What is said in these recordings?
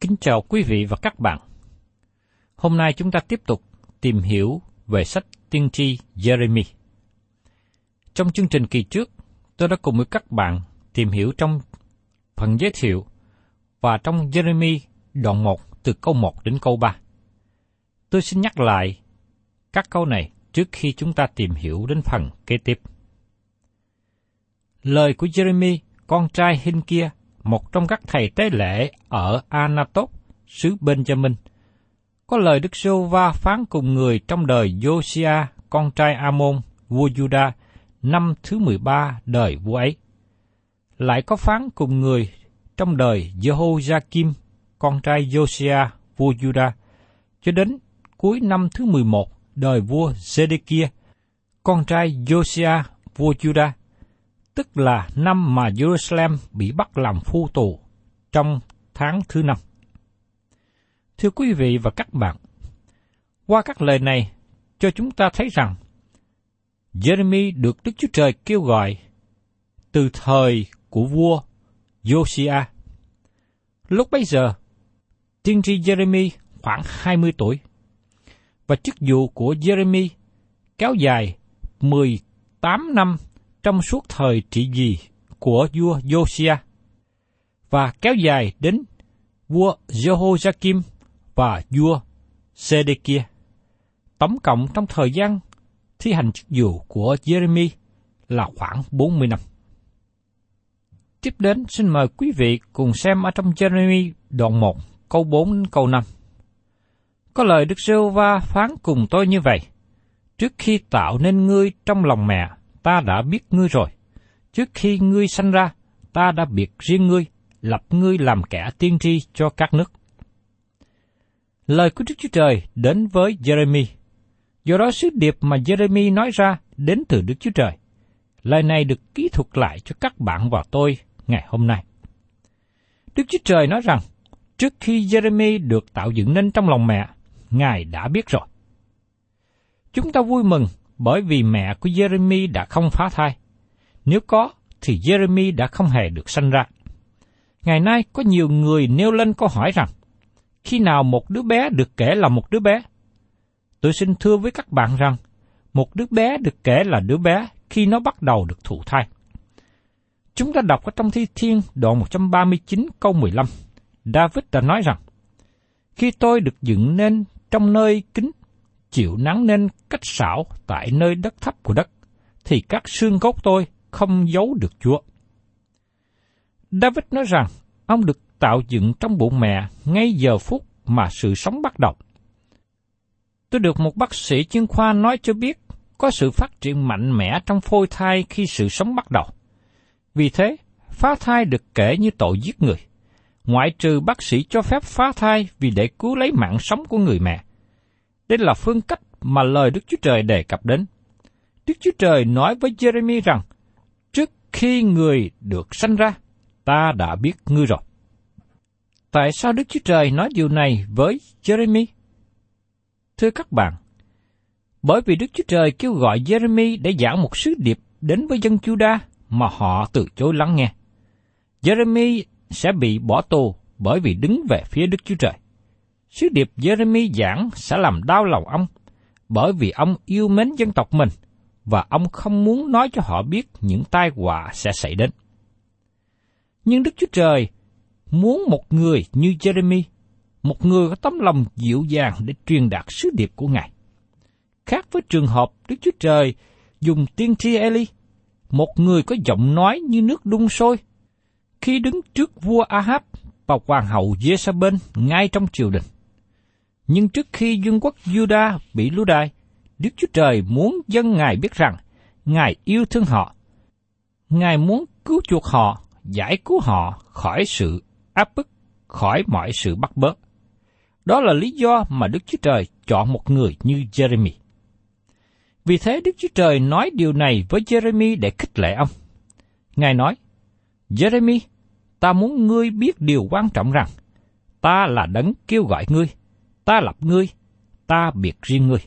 Kính chào quý vị và các bạn. Hôm nay chúng ta tiếp tục tìm hiểu về sách tiên tri Jeremy. Trong chương trình kỳ trước, tôi đã cùng với các bạn tìm hiểu trong phần giới thiệu và trong Jeremy đoạn 1 từ câu 1 đến câu 3. Tôi xin nhắc lại các câu này trước khi chúng ta tìm hiểu đến phần kế tiếp. Lời của Jeremy, con trai Hin kia, một trong các thầy tế lễ ở Anatot, xứ Benjamin, có lời Đức Sô Va phán cùng người trong đời Josiah, con trai Amon, vua Juda, năm thứ 13 đời vua ấy. Lại có phán cùng người trong đời Jehoiakim, con trai Josiah, vua Juda, cho đến cuối năm thứ 11 đời vua Zedekia, con trai Josiah, vua Juda, tức là năm mà Jerusalem bị bắt làm phu tù trong tháng thứ năm. Thưa quý vị và các bạn, qua các lời này cho chúng ta thấy rằng Jeremy được Đức Chúa Trời kêu gọi từ thời của vua Josiah. Lúc bấy giờ, tiên tri Jeremy khoảng 20 tuổi, và chức vụ của Jeremy kéo dài 18 năm trong suốt thời trị vì của vua Josiah và kéo dài đến vua Jehoiakim và vua Sedekia. Tổng cộng trong thời gian thi hành chức vụ của Jeremy là khoảng 40 năm. Tiếp đến xin mời quý vị cùng xem ở trong Jeremy đoạn 1 câu 4 đến câu 5. Có lời Đức Sêu Va phán cùng tôi như vậy. Trước khi tạo nên ngươi trong lòng mẹ, ta đã biết ngươi rồi. Trước khi ngươi sanh ra, ta đã biệt riêng ngươi, lập ngươi làm kẻ tiên tri cho các nước. Lời của Đức Chúa Trời đến với Jeremy. Do đó sứ điệp mà Jeremy nói ra đến từ Đức Chúa Trời. Lời này được kỹ thuật lại cho các bạn và tôi ngày hôm nay. Đức Chúa Trời nói rằng, trước khi Jeremy được tạo dựng nên trong lòng mẹ, Ngài đã biết rồi. Chúng ta vui mừng bởi vì mẹ của Jeremy đã không phá thai. Nếu có, thì Jeremy đã không hề được sanh ra. Ngày nay có nhiều người nêu lên câu hỏi rằng, khi nào một đứa bé được kể là một đứa bé? Tôi xin thưa với các bạn rằng, một đứa bé được kể là đứa bé khi nó bắt đầu được thụ thai. Chúng ta đọc ở trong Thi Thiên đoạn 139 câu 15, David đã nói rằng, Khi tôi được dựng nên trong nơi kính, chịu nắng nên cách xảo tại nơi đất thấp của đất, thì các xương cốt tôi không giấu được Chúa. David nói rằng, ông được tạo dựng trong bụng mẹ ngay giờ phút mà sự sống bắt đầu. Tôi được một bác sĩ chuyên khoa nói cho biết có sự phát triển mạnh mẽ trong phôi thai khi sự sống bắt đầu. Vì thế, phá thai được kể như tội giết người. Ngoại trừ bác sĩ cho phép phá thai vì để cứu lấy mạng sống của người mẹ. Đây là phương cách mà lời Đức Chúa Trời đề cập đến. Đức Chúa Trời nói với Jeremy rằng, trước khi người được sanh ra, ta đã biết ngươi rồi. Tại sao Đức Chúa Trời nói điều này với Jeremy? Thưa các bạn, bởi vì Đức Chúa Trời kêu gọi Jeremy để giảng một sứ điệp đến với dân Juda mà họ từ chối lắng nghe. Jeremy sẽ bị bỏ tù bởi vì đứng về phía Đức Chúa Trời. Sứ điệp Jeremy giảng sẽ làm đau lòng ông, bởi vì ông yêu mến dân tộc mình và ông không muốn nói cho họ biết những tai họa sẽ xảy đến. Nhưng Đức Chúa Trời muốn một người như Jeremy, một người có tấm lòng dịu dàng để truyền đạt sứ điệp của Ngài. Khác với trường hợp Đức Chúa Trời dùng tiên tri Eli, một người có giọng nói như nước đun sôi, khi đứng trước vua Ahab và hoàng hậu Jezabel ngay trong triều đình. Nhưng trước khi vương quốc Juda bị lưu đày, Đức Chúa Trời muốn dân Ngài biết rằng Ngài yêu thương họ. Ngài muốn cứu chuộc họ, giải cứu họ khỏi sự áp bức, khỏi mọi sự bắt bớ. Đó là lý do mà Đức Chúa Trời chọn một người như Jeremy. Vì thế Đức Chúa Trời nói điều này với Jeremy để khích lệ ông. Ngài nói, Jeremy, ta muốn ngươi biết điều quan trọng rằng, ta là đấng kêu gọi ngươi, ta lập ngươi, ta biệt riêng ngươi.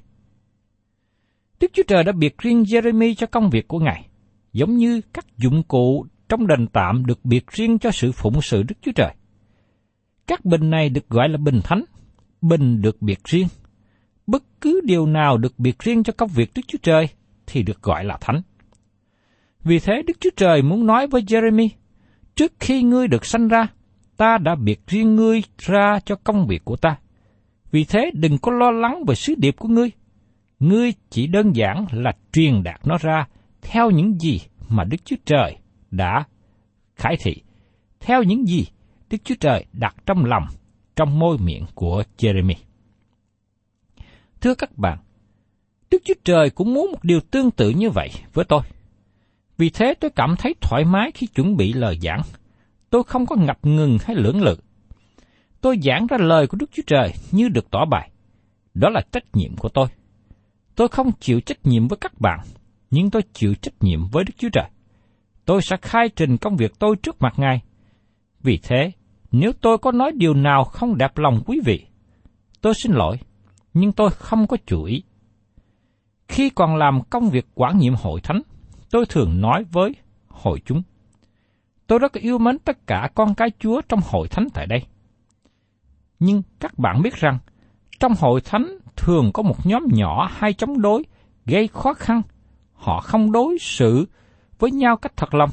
Đức Chúa Trời đã biệt riêng Jeremy cho công việc của Ngài, giống như các dụng cụ trong đền tạm được biệt riêng cho sự phụng sự Đức Chúa Trời. Các bình này được gọi là bình thánh, bình được biệt riêng. Bất cứ điều nào được biệt riêng cho công việc Đức Chúa Trời thì được gọi là thánh. Vì thế Đức Chúa Trời muốn nói với Jeremy, trước khi ngươi được sanh ra, ta đã biệt riêng ngươi ra cho công việc của ta. Vì thế đừng có lo lắng về sứ điệp của ngươi. Ngươi chỉ đơn giản là truyền đạt nó ra theo những gì mà Đức Chúa Trời đã khải thị, theo những gì Đức Chúa Trời đặt trong lòng, trong môi miệng của Jeremy. Thưa các bạn, Đức Chúa Trời cũng muốn một điều tương tự như vậy với tôi. Vì thế tôi cảm thấy thoải mái khi chuẩn bị lời giảng. Tôi không có ngập ngừng hay lưỡng lự. Tôi giảng ra lời của Đức Chúa Trời như được tỏ bài. Đó là trách nhiệm của tôi. Tôi không chịu trách nhiệm với các bạn, nhưng tôi chịu trách nhiệm với Đức Chúa Trời. Tôi sẽ khai trình công việc tôi trước mặt Ngài. Vì thế, nếu tôi có nói điều nào không đẹp lòng quý vị, tôi xin lỗi, nhưng tôi không có chủ ý. Khi còn làm công việc quản nhiệm hội thánh, tôi thường nói với hội chúng. Tôi rất yêu mến tất cả con cái Chúa trong hội thánh tại đây. Nhưng các bạn biết rằng, trong hội thánh thường có một nhóm nhỏ hay chống đối, gây khó khăn. Họ không đối xử với nhau cách thật lòng.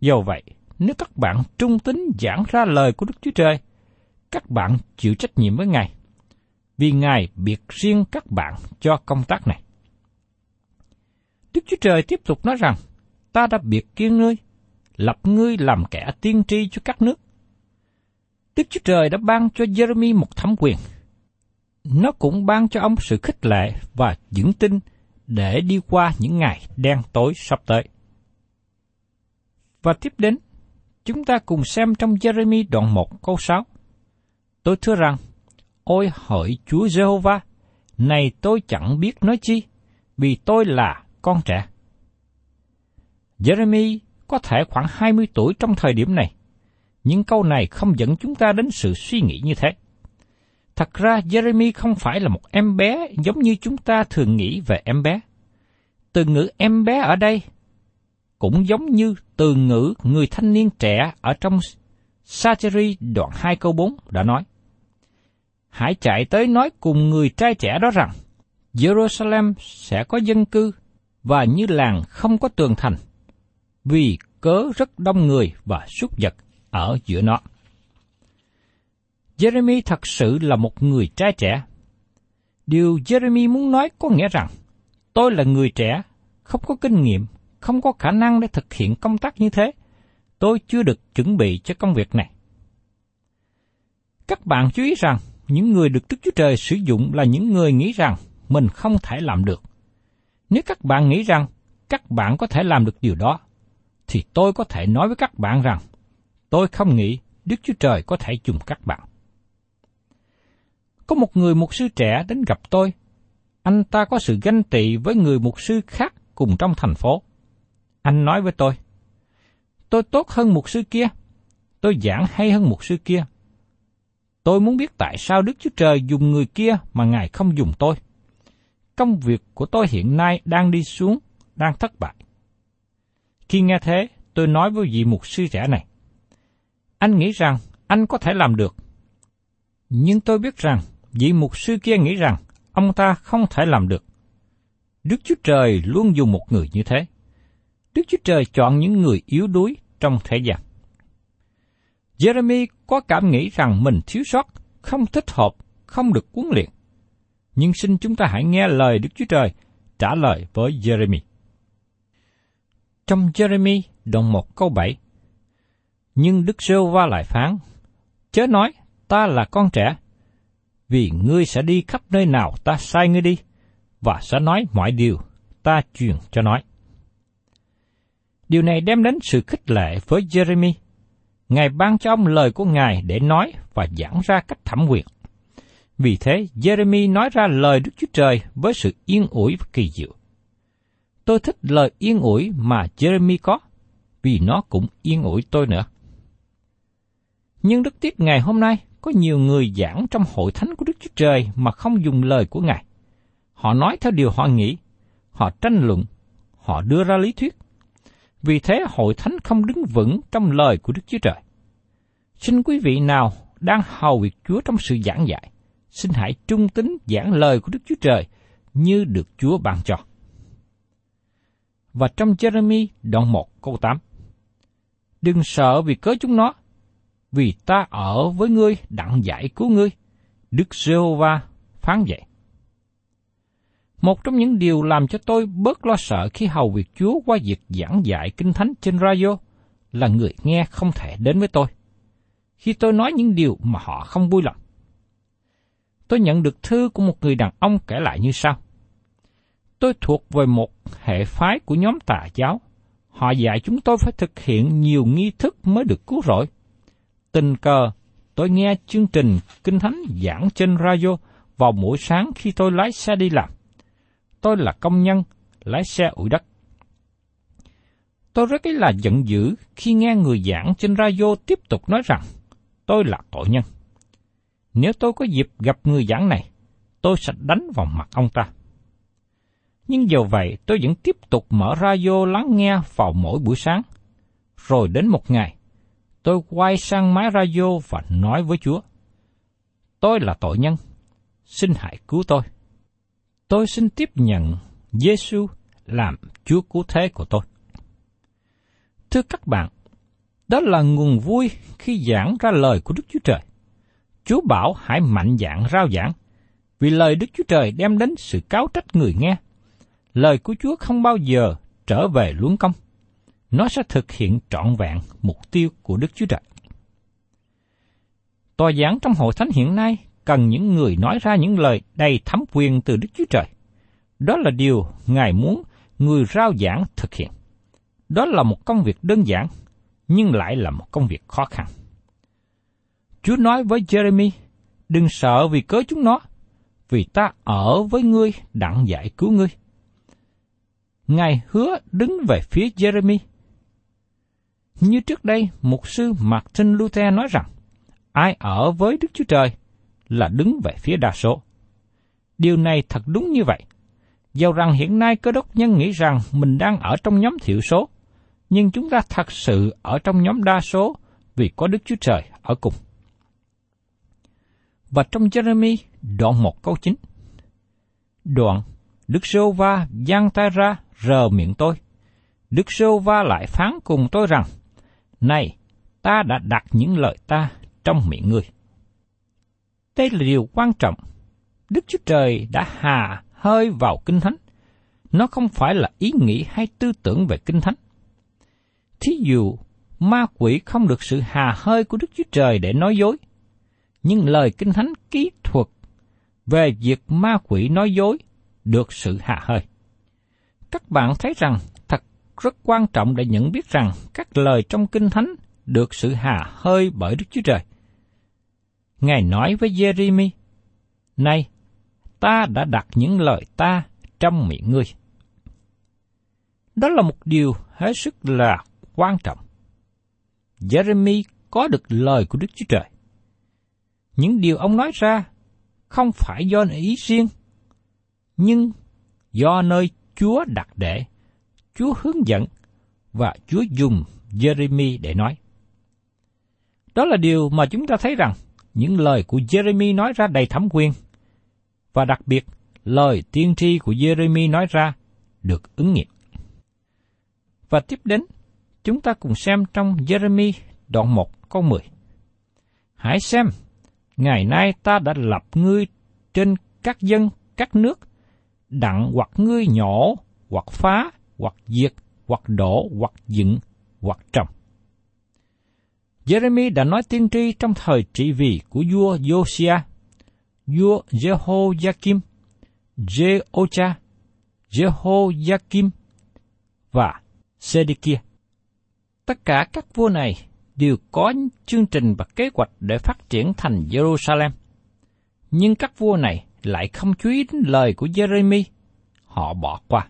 Do vậy, nếu các bạn trung tín giảng ra lời của Đức Chúa Trời, các bạn chịu trách nhiệm với Ngài, vì Ngài biệt riêng các bạn cho công tác này. Đức Chúa Trời tiếp tục nói rằng, ta đã biệt kiên ngươi, lập ngươi làm kẻ tiên tri cho các nước. Đức Chúa Trời đã ban cho Jeremy một thẩm quyền. Nó cũng ban cho ông sự khích lệ và vững tin để đi qua những ngày đen tối sắp tới. Và tiếp đến, chúng ta cùng xem trong Jeremy đoạn 1 câu 6. Tôi thưa rằng, ôi hỡi Chúa Jehovah, này tôi chẳng biết nói chi, vì tôi là con trẻ. Jeremy có thể khoảng 20 tuổi trong thời điểm này, nhưng câu này không dẫn chúng ta đến sự suy nghĩ như thế. Thật ra Jeremy không phải là một em bé giống như chúng ta thường nghĩ về em bé. Từ ngữ em bé ở đây cũng giống như từ ngữ người thanh niên trẻ ở trong Sacheri đoạn 2 câu 4 đã nói. Hãy chạy tới nói cùng người trai trẻ đó rằng, Jerusalem sẽ có dân cư và như làng không có tường thành, vì cớ rất đông người và súc vật ở giữa nó. Jeremy thật sự là một người trai trẻ. Điều Jeremy muốn nói có nghĩa rằng, tôi là người trẻ, không có kinh nghiệm, không có khả năng để thực hiện công tác như thế. Tôi chưa được chuẩn bị cho công việc này. Các bạn chú ý rằng, những người được Đức Chúa Trời sử dụng là những người nghĩ rằng mình không thể làm được. Nếu các bạn nghĩ rằng các bạn có thể làm được điều đó, thì tôi có thể nói với các bạn rằng, tôi không nghĩ Đức Chúa Trời có thể dùng các bạn. Có một người mục sư trẻ đến gặp tôi. Anh ta có sự ganh tị với người mục sư khác cùng trong thành phố. Anh nói với tôi, tôi tốt hơn mục sư kia, tôi giảng hay hơn mục sư kia. Tôi muốn biết tại sao Đức Chúa Trời dùng người kia mà Ngài không dùng tôi. Công việc của tôi hiện nay đang đi xuống, đang thất bại. Khi nghe thế, tôi nói với vị mục sư trẻ này, anh nghĩ rằng anh có thể làm được. Nhưng tôi biết rằng vị mục sư kia nghĩ rằng ông ta không thể làm được. Đức Chúa Trời luôn dùng một người như thế. Đức Chúa Trời chọn những người yếu đuối trong thế gian. Jeremy có cảm nghĩ rằng mình thiếu sót, không thích hợp, không được huấn luyện. Nhưng xin chúng ta hãy nghe lời Đức Chúa Trời trả lời với Jeremy. Trong Jeremy đoạn 1 câu 7 nhưng Đức Sêu Va lại phán, Chớ nói, ta là con trẻ, vì ngươi sẽ đi khắp nơi nào ta sai ngươi đi, và sẽ nói mọi điều ta truyền cho nói. Điều này đem đến sự khích lệ với Jeremy. Ngài ban cho ông lời của Ngài để nói và giảng ra cách thẩm quyền. Vì thế, Jeremy nói ra lời Đức Chúa Trời với sự yên ủi và kỳ diệu. Tôi thích lời yên ủi mà Jeremy có, vì nó cũng yên ủi tôi nữa. Nhưng rất tiếc ngày hôm nay, có nhiều người giảng trong hội thánh của Đức Chúa Trời mà không dùng lời của Ngài. Họ nói theo điều họ nghĩ, họ tranh luận, họ đưa ra lý thuyết. Vì thế hội thánh không đứng vững trong lời của Đức Chúa Trời. Xin quý vị nào đang hầu việc Chúa trong sự giảng dạy, xin hãy trung tín giảng lời của Đức Chúa Trời như được Chúa ban cho. Và trong Jeremy đoạn 1 câu 8 Đừng sợ vì cớ chúng nó, vì ta ở với ngươi, đặng giải cứu ngươi. Đức giê va phán vậy. Một trong những điều làm cho tôi bớt lo sợ khi hầu việc Chúa qua việc giảng dạy kinh thánh trên radio là người nghe không thể đến với tôi. Khi tôi nói những điều mà họ không vui lòng. Tôi nhận được thư của một người đàn ông kể lại như sau. Tôi thuộc về một hệ phái của nhóm tà giáo. Họ dạy chúng tôi phải thực hiện nhiều nghi thức mới được cứu rỗi tình cờ tôi nghe chương trình Kinh Thánh giảng trên radio vào buổi sáng khi tôi lái xe đi làm. Tôi là công nhân, lái xe ủi đất. Tôi rất là giận dữ khi nghe người giảng trên radio tiếp tục nói rằng tôi là tội nhân. Nếu tôi có dịp gặp người giảng này, tôi sẽ đánh vào mặt ông ta. Nhưng dù vậy, tôi vẫn tiếp tục mở radio lắng nghe vào mỗi buổi sáng. Rồi đến một ngày, tôi quay sang máy radio và nói với Chúa, tôi là tội nhân, xin hãy cứu tôi. Tôi xin tiếp nhận Giêsu làm Chúa cứu thế của tôi. Thưa các bạn, đó là nguồn vui khi giảng ra lời của Đức Chúa Trời. Chúa bảo hãy mạnh dạn rao giảng, vì lời Đức Chúa Trời đem đến sự cáo trách người nghe. Lời của Chúa không bao giờ trở về luống công nó sẽ thực hiện trọn vẹn mục tiêu của Đức Chúa Trời. Tòa giảng trong hội thánh hiện nay cần những người nói ra những lời đầy thấm quyền từ Đức Chúa Trời. Đó là điều Ngài muốn người rao giảng thực hiện. Đó là một công việc đơn giản, nhưng lại là một công việc khó khăn. Chúa nói với Jeremy, đừng sợ vì cớ chúng nó, vì ta ở với ngươi đặng giải cứu ngươi. Ngài hứa đứng về phía Jeremy như trước đây, mục sư Martin Luther nói rằng, ai ở với Đức Chúa Trời là đứng về phía đa số. Điều này thật đúng như vậy. Dầu rằng hiện nay cơ đốc nhân nghĩ rằng mình đang ở trong nhóm thiểu số, nhưng chúng ta thật sự ở trong nhóm đa số vì có Đức Chúa Trời ở cùng. Và trong Jeremy đoạn 1 câu 9. Đoạn, Đức Sô Va giang tay ra rờ miệng tôi. Đức Sô Va lại phán cùng tôi rằng, này, ta đã đặt những lời ta trong miệng ngươi. Đây là điều quan trọng. Đức Chúa Trời đã hà hơi vào Kinh Thánh. Nó không phải là ý nghĩ hay tư tưởng về Kinh Thánh. Thí dụ, ma quỷ không được sự hà hơi của Đức Chúa Trời để nói dối. Nhưng lời Kinh Thánh kỹ thuật về việc ma quỷ nói dối được sự hà hơi. Các bạn thấy rằng thật rất quan trọng để nhận biết rằng các lời trong Kinh Thánh được sự hà hơi bởi Đức Chúa Trời. Ngài nói với Jeremy, Này, ta đã đặt những lời ta trong miệng ngươi. Đó là một điều hết sức là quan trọng. Jeremy có được lời của Đức Chúa Trời. Những điều ông nói ra không phải do ý riêng, nhưng do nơi Chúa đặt để, Chúa hướng dẫn và Chúa dùng Jeremy để nói. Đó là điều mà chúng ta thấy rằng những lời của Jeremy nói ra đầy thẩm quyền, và đặc biệt lời tiên tri của Jeremy nói ra được ứng nghiệm. Và tiếp đến, chúng ta cùng xem trong Jeremy đoạn 1 câu 10. Hãy xem, ngày nay ta đã lập ngươi trên các dân, các nước, đặng hoặc ngươi nhỏ, hoặc phá, hoặc diệt, hoặc đổ, hoặc dựng, hoặc trồng. Jeremy đã nói tiên tri trong thời trị vì của vua Josiah, vua Jehoiakim, Jehocha, Jehoiakim và Sedekia. Tất cả các vua này đều có chương trình và kế hoạch để phát triển thành Jerusalem. Nhưng các vua này lại không chú ý đến lời của Jeremy, họ bỏ qua.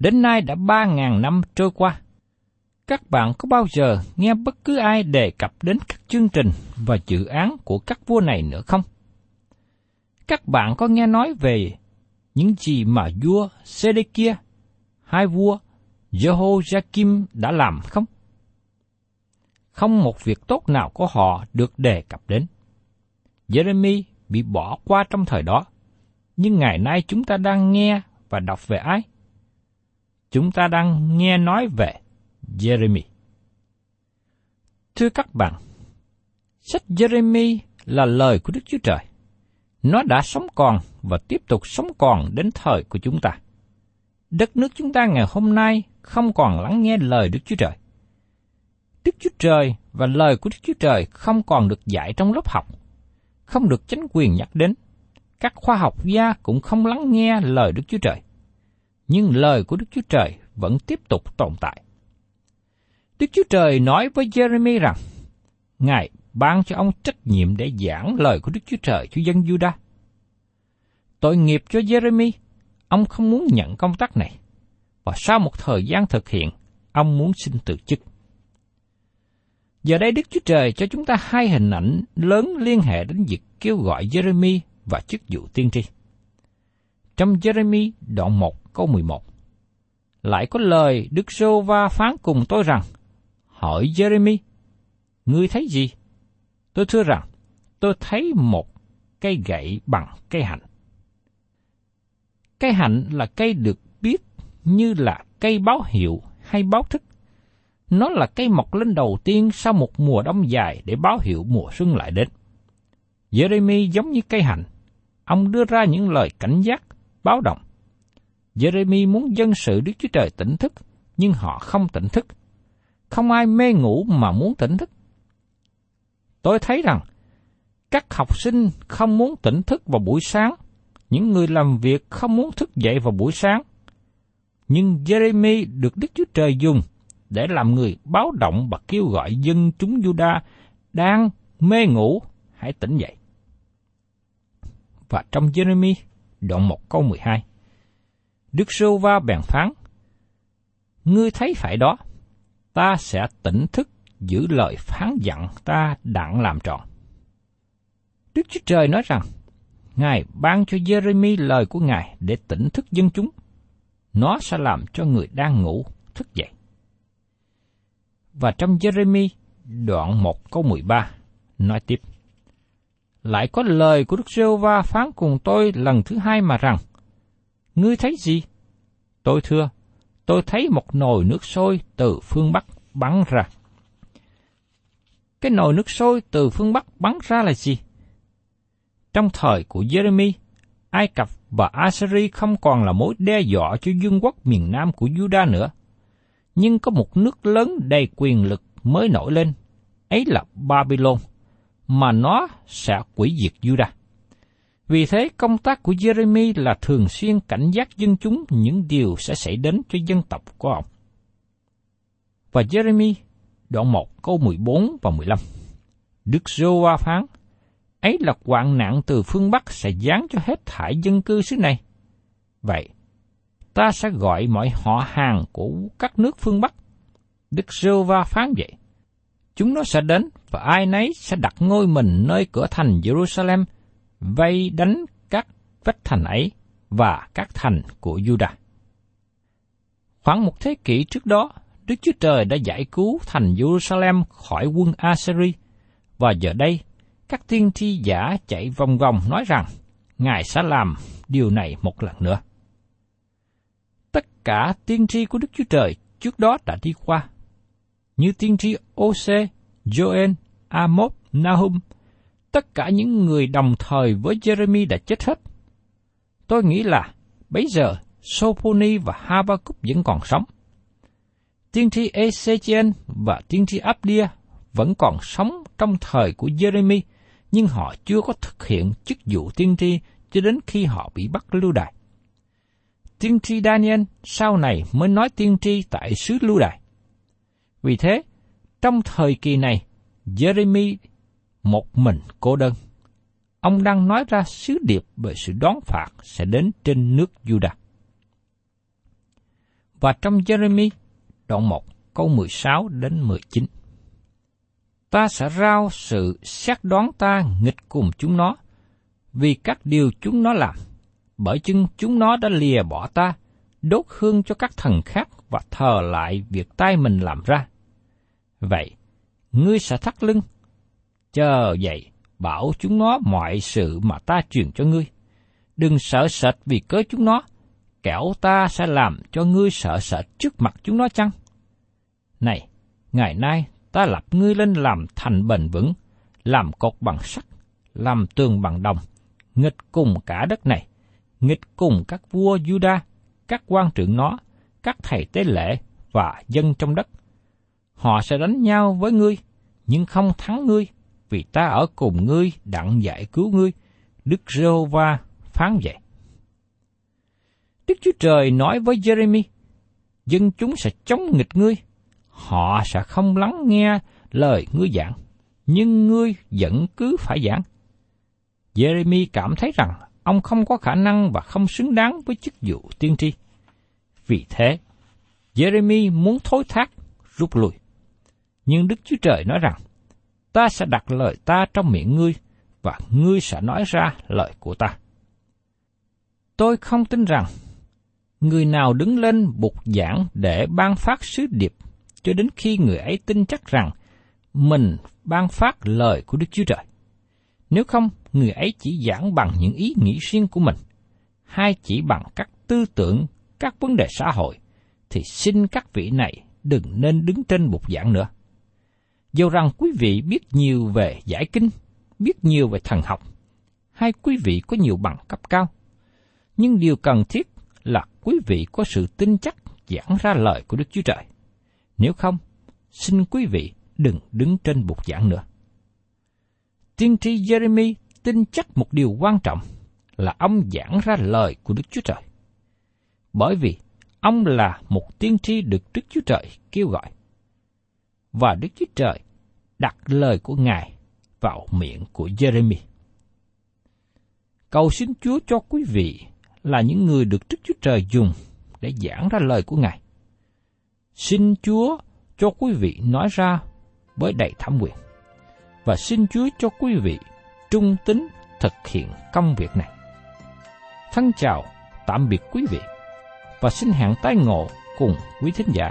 Đến nay đã ba ngàn năm trôi qua. Các bạn có bao giờ nghe bất cứ ai đề cập đến các chương trình và dự án của các vua này nữa không? Các bạn có nghe nói về những gì mà vua Sedekia, hai vua Jehoiakim đã làm không? Không một việc tốt nào của họ được đề cập đến. Jeremy bị bỏ qua trong thời đó, nhưng ngày nay chúng ta đang nghe và đọc về ai? Chúng ta đang nghe nói về Jeremy. Thưa các bạn, sách Jeremy là lời của Đức Chúa Trời. Nó đã sống còn và tiếp tục sống còn đến thời của chúng ta. Đất nước chúng ta ngày hôm nay không còn lắng nghe lời Đức Chúa Trời. Đức Chúa Trời và lời của Đức Chúa Trời không còn được dạy trong lớp học, không được chính quyền nhắc đến. Các khoa học gia cũng không lắng nghe lời Đức Chúa Trời. Nhưng lời của Đức Chúa Trời vẫn tiếp tục tồn tại. Đức Chúa Trời nói với Jeremy rằng, Ngài ban cho ông trách nhiệm để giảng lời của Đức Chúa Trời cho dân Judah. Tội nghiệp cho Jeremy, ông không muốn nhận công tác này, và sau một thời gian thực hiện, ông muốn xin từ chức. Giờ đây Đức Chúa Trời cho chúng ta hai hình ảnh lớn liên hệ đến việc kêu gọi Jeremy và chức vụ tiên tri. Trong Jeremy đoạn 1 câu 11, lại có lời Đức Sô Va phán cùng tôi rằng, hỏi Jeremy, ngươi thấy gì? Tôi thưa rằng, tôi thấy một cây gậy bằng cây hạnh. Cây hạnh là cây được biết như là cây báo hiệu hay báo thức. Nó là cây mọc lên đầu tiên sau một mùa đông dài để báo hiệu mùa xuân lại đến. Jeremy giống như cây hạnh. Ông đưa ra những lời cảnh giác, báo động. Jeremy muốn dân sự Đức Chúa Trời tỉnh thức, nhưng họ không tỉnh thức. Không ai mê ngủ mà muốn tỉnh thức. Tôi thấy rằng, các học sinh không muốn tỉnh thức vào buổi sáng, những người làm việc không muốn thức dậy vào buổi sáng. Nhưng Jeremy được Đức Chúa Trời dùng để làm người báo động và kêu gọi dân chúng Juda đang mê ngủ hãy tỉnh dậy. Và trong Jeremy đoạn 1 câu 12, Đức Sô Va bèn phán, Ngươi thấy phải đó, ta sẽ tỉnh thức giữ lời phán dặn ta đặng làm trọn. Đức Chúa Trời nói rằng, Ngài ban cho Jeremy lời của Ngài để tỉnh thức dân chúng. Nó sẽ làm cho người đang ngủ thức dậy. Và trong Jeremy đoạn 1 câu 13 nói tiếp. Lại có lời của Đức giê va phán cùng tôi lần thứ hai mà rằng, Ngươi thấy gì? Tôi thưa, tôi thấy một nồi nước sôi từ phương Bắc bắn ra. Cái nồi nước sôi từ phương Bắc bắn ra là gì? Trong thời của Jeremy, Ai Cập và Assyria không còn là mối đe dọa cho vương quốc miền Nam của Judah nữa. Nhưng có một nước lớn đầy quyền lực mới nổi lên, ấy là Babylon, mà nó sẽ quỷ diệt Judah. Vì thế, công tác của Jeremy là thường xuyên cảnh giác dân chúng những điều sẽ xảy đến cho dân tộc của ông. Và Jeremy, đoạn 1 câu 14 và 15. Đức giô phán, ấy là hoạn nạn từ phương Bắc sẽ giáng cho hết thải dân cư xứ này. Vậy, ta sẽ gọi mọi họ hàng của các nước phương Bắc. Đức giô phán vậy. Chúng nó sẽ đến và ai nấy sẽ đặt ngôi mình nơi cửa thành Jerusalem – vây đánh các vách thành ấy và các thành của Juda. Khoảng một thế kỷ trước đó, Đức Chúa Trời đã giải cứu thành Jerusalem khỏi quân Assyri, và giờ đây, các tiên tri giả chạy vòng vòng nói rằng Ngài sẽ làm điều này một lần nữa. Tất cả tiên tri của Đức Chúa Trời trước đó đã đi qua, như tiên tri Ose, Joel, Amos, Nahum, tất cả những người đồng thời với Jeremy đã chết hết. Tôi nghĩ là bấy giờ Sophoni và Habakkuk vẫn còn sống. Tiên tri Ezechiel và tiên tri Abdia vẫn còn sống trong thời của Jeremy, nhưng họ chưa có thực hiện chức vụ tiên tri cho đến khi họ bị bắt lưu đày. Tiên tri Daniel sau này mới nói tiên tri tại xứ lưu đày. Vì thế, trong thời kỳ này, Jeremy một mình cô đơn. Ông đang nói ra sứ điệp về sự đón phạt sẽ đến trên nước Judah. Và trong Jeremy, đoạn 1, câu 16 đến 19. Ta sẽ rao sự xét đoán ta nghịch cùng chúng nó, vì các điều chúng nó làm, bởi chưng chúng nó đã lìa bỏ ta, đốt hương cho các thần khác và thờ lại việc tay mình làm ra. Vậy, ngươi sẽ thắt lưng, Chờ vậy, bảo chúng nó mọi sự mà ta truyền cho ngươi. Đừng sợ sệt vì cớ chúng nó, kẻo ta sẽ làm cho ngươi sợ sệt trước mặt chúng nó chăng? Này, ngày nay ta lập ngươi lên làm thành bền vững, làm cột bằng sắt, làm tường bằng đồng, nghịch cùng cả đất này, nghịch cùng các vua Juda, các quan trưởng nó, các thầy tế lễ và dân trong đất. Họ sẽ đánh nhau với ngươi, nhưng không thắng ngươi, vì ta ở cùng ngươi đặng giải cứu ngươi. Đức Giê-hô-va phán vậy. Đức Chúa Trời nói với Jeremy, dân chúng sẽ chống nghịch ngươi, họ sẽ không lắng nghe lời ngươi giảng, nhưng ngươi vẫn cứ phải giảng. Jeremy cảm thấy rằng ông không có khả năng và không xứng đáng với chức vụ tiên tri. Vì thế, Jeremy muốn thối thác, rút lui. Nhưng Đức Chúa Trời nói rằng, ta sẽ đặt lời ta trong miệng ngươi, và ngươi sẽ nói ra lời của ta. Tôi không tin rằng người nào đứng lên bục giảng để ban phát sứ điệp cho đến khi người ấy tin chắc rằng mình ban phát lời của Đức Chúa Trời. Nếu không, người ấy chỉ giảng bằng những ý nghĩ riêng của mình, hay chỉ bằng các tư tưởng, các vấn đề xã hội, thì xin các vị này đừng nên đứng trên bục giảng nữa dù rằng quý vị biết nhiều về giải kinh, biết nhiều về thần học, hay quý vị có nhiều bằng cấp cao, nhưng điều cần thiết là quý vị có sự tin chắc giảng ra lời của Đức Chúa Trời. Nếu không, xin quý vị đừng đứng trên bục giảng nữa. Tiên tri Jeremy tin chắc một điều quan trọng là ông giảng ra lời của Đức Chúa Trời. Bởi vì ông là một tiên tri được Đức Chúa Trời kêu gọi và Đức Chúa Trời đặt lời của Ngài vào miệng của Jeremy. Cầu xin Chúa cho quý vị là những người được Đức Chúa Trời dùng để giảng ra lời của Ngài. Xin Chúa cho quý vị nói ra với đầy thẩm quyền. Và xin Chúa cho quý vị trung tín thực hiện công việc này. Thân chào, tạm biệt quý vị, và xin hẹn tái ngộ cùng quý thính giả